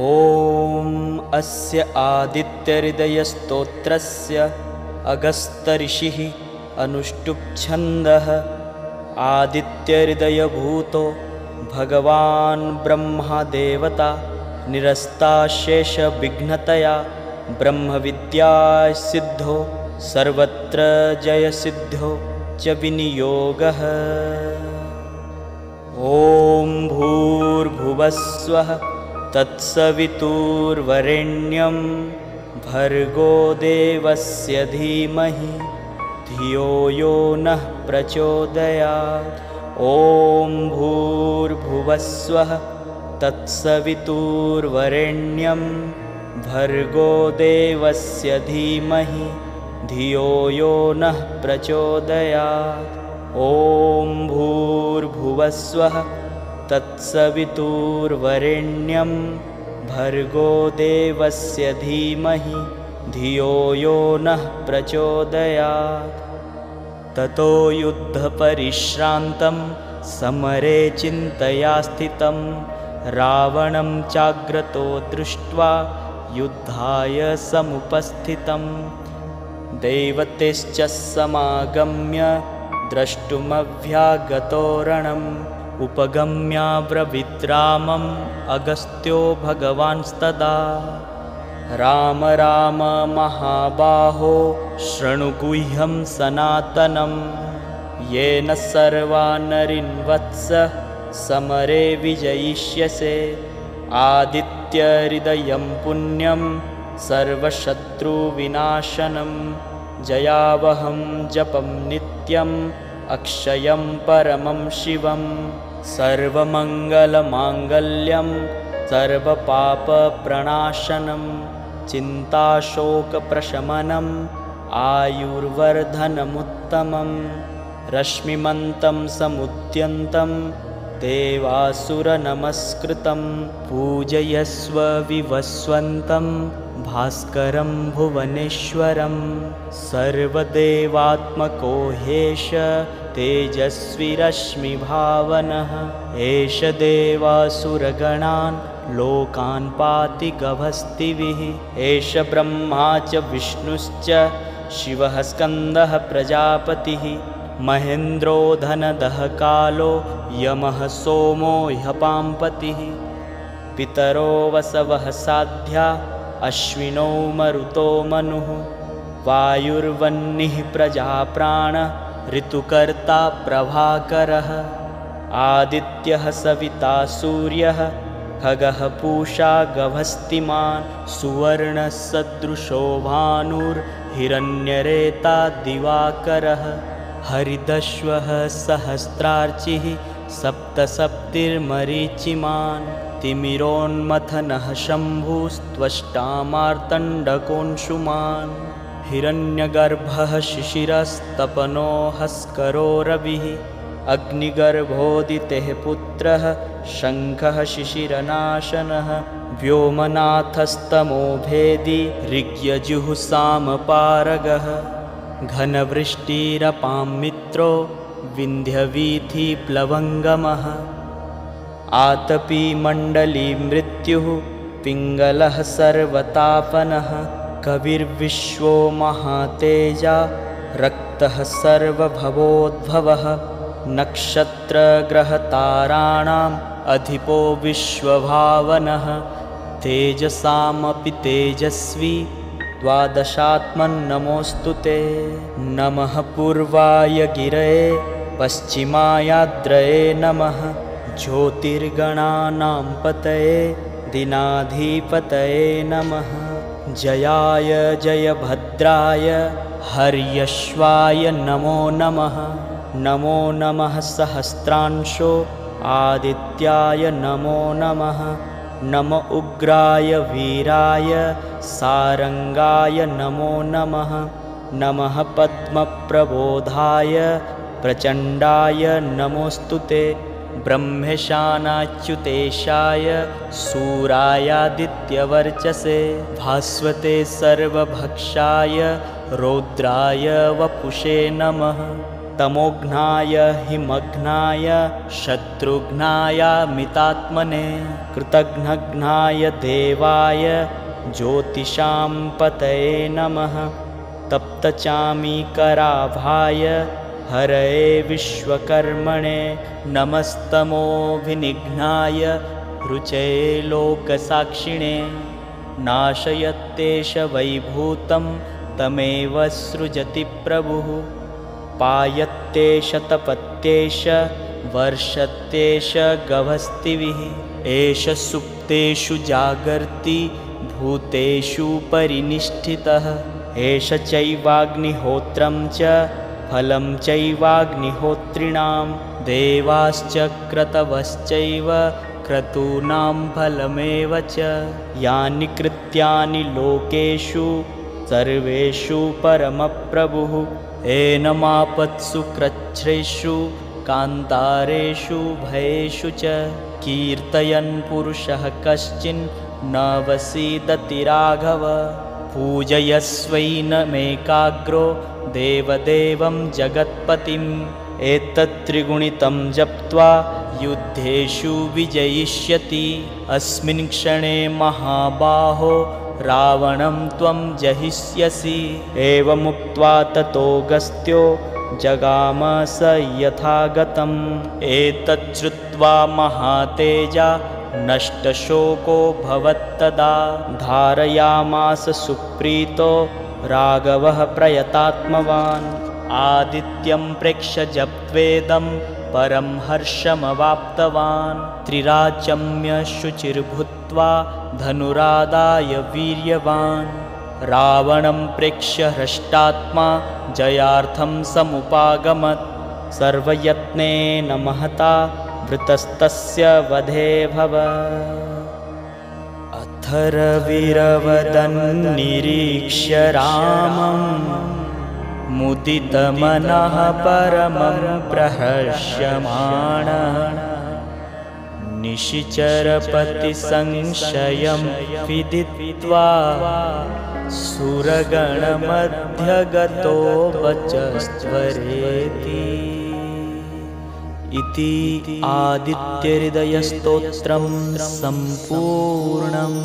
ॐ अस्य आदित्यहृदयस्तोत्रस्य अगस्तऋषिः अनुष्टुप्छन्दः आदित्यहृदयभूतो भगवान् ब्रह्मदेवता निरस्ताशेषविघ्नतया ब्रह्मविद्यासिद्धो सर्वत्र जयसिद्धो च विनियोगः। ॐ भूर्भुवस्वः तत्सवितुर्वरेण्यं भर्गो देवस्य धीमहि धियो यो नः प्रचोदयात्। ॐ भूर्भुवस्वः तत्सवितुर्वरेण्यं भर्गो देवस्य धीमहि धियो यो नः प्रचोदयात्। ॐ भूर्भुवस्वः तत्सवितुर्वरेण्यं भर्गो देवस्य धीमहि धियो यो नः प्रचोदयात्। ततो युद्धपरिश्रान्तं समरे चिन्तया स्थितं रावणं चाग्रतो दृष्ट्वा युद्धाय समुपस्थितं। देवतेश्च समागम्य द्रष्टुमभ्यागतोरणम् उपगम्याब्रविद्रामम् अगस्त्यो भगवांस्तदा। राम राम महाबाहो शृणुगुह्यं सनातनं येन सर्वानरिन्वत्स समरे विजयिष्यसे। आदित्यहृदयं पुण्यं सर्वशत्रुविनाशनं जयावहं जपं नित्यम् अक्षयं परमं शिवं सर्वमङ्गलमाङ्गल्यं सर्वपापप्रणाशनं चिन्ताशोकप्रशमनम् आयुर्वर्धनमुत्तमं रश्मिमन्तं समुद्यन्तं देवासुरनमस्कृतं पूजयस्व विवस्वन्तं भास्करं भुवनेश्वरं सर्वदेवात्मको हेश तेजस्विरश्मिभावनः। एष देवासुरगणान् लोकान् पाति गभस्तिभिः एष ब्रह्मा च विष्णुश्च शिवः स्कन्दः प्रजापतिः। महेन्द्रो धनदः कालो यमः सोमो ह्यपाम्पतिः पितरो वसवः साध्या अश्विनो मरुतो मनुः वायुर्वह्निः प्रजाप्राण ऋतुकर्ता प्रभाकरः आदित्यः सविता सूर्यः खगः पूषा गभस्तिमान् सुवर्णसदृशो भानुर्हिरण्यरेता दिवाकरः हरिदश्वः सहस्रार्चिः सप्तसप्तिर्मरीचिमान् तिमिरोन्मथनः शम्भुस्त्वष्टामार्तण्डकोऽंशुमान्। हिरण्यगर्भः शिशिरस्तपनो हस्करो रविः अग्निगर्भोदितेः पुत्रः शङ्खः शिशिरनाशनः। व्योमनाथस्तमो भेदी ऋग्यजुःसामपारगः घनवृष्टिरपां मित्रो विन्ध्यवीथिप्लवङ्गमः आतपीमण्डली मृत्युः पिङ्गलः सर्वतापनः कविर्विश्वो महातेजा रक्तः सर्वभवोद्भवः नक्षत्रग्रहताराणाम् अधिपो विश्वभावनः तेजसामपि तेजस्वी द्वादशात्मन्नमोऽस्तु ते। नमः पूर्वाय गिरये पश्चिमायाद्रये नमः ज्योतिर्गणानां पतये दिनाधिपतये नमः। जयाय जयभद्राय हर्यश्वाय नमो नमः। नमो नमः सहस्रांशो आदित्याय नमो नमः। नम उग्राय वीराय सारङ्गाय नमो नमः। नमः पद्मप्रबोधाय प्रचण्डाय नमोऽस्तु ते ब्रह्मेशानाच्युतेशाय सूरायादित्यवर्चसे भास्वते सर्वभक्षाय रौद्राय वपुषे नमः। तमोघ्नाय हिमघ्नाय शत्रुघ्नाय मितात्मने कृतघ्नघ्नाय देवाय ज्योतिषां पतये नमः। तप्तचामीकराभाय हरये विश्वकर्मणे नमस्तमोभिनिघ्नाय रुचये लोकसाक्षिणे नाशयत्येष वैभूतं तमेव सृजति प्रभुः पायत्येष तपत्येष वर्षत्येष गभस्तिभिः एष सुप्तेषु जागर्ति भूतेषु परिनिष्ठितः एष चैवाग्निहोत्रं च फलं चैवाग्निहोत्रिणां देवाश्च क्रतवश्चैव क्रतूनां फलमेव च। यानि कृत्यानि लोकेषु सर्वेषु परमप्रभुः एनमापत्सु क्रच्छ्रेषु कान्तारेषु भयेषु च। कीर्तयन् पुरुषः कश्चिन् न वसीदति राघव पूजयस्वैनमेकाग्रो देवदेवं जगत्पतिम्। एतत्त्रिगुणितं जप्त्वा युद्धेषु विजयिष्यति। अस्मिन् क्षणे महाबाहो रावणं त्वं जहिष्यसि। एवमुक्त्वा ततोऽगस्त्यो जगाम स यथा गतम् एतच्छ्रुत्वा महातेजा नष्टशोको भवत्तदा धारयामास सुप्रीतो राघवः प्रयतात्मवान्। आदित्यं प्रेक्ष्य जप्त्वेदं परं हर्षमवाप्तवान्। त्रिराचम्य शुचिर्भूत्वा धनुरादाय वीर्यवान्। रावणं प्रेक्ष्य हृष्टात्मा जयार्थं समुपागमत्। सर्वयत्नेन महता वृतस्तस्य वधे भव। अथर्विरवदन्निरीक्ष्य रामं मुदितमनः परमं प्रहर्ष्यमाणः। निशिचरपतिसंशयं विदित्वा सुरगणमध्यगतो वचस्त्वरेति इति आदित्यहृदयस्तोत्रं सम्पूर्णम्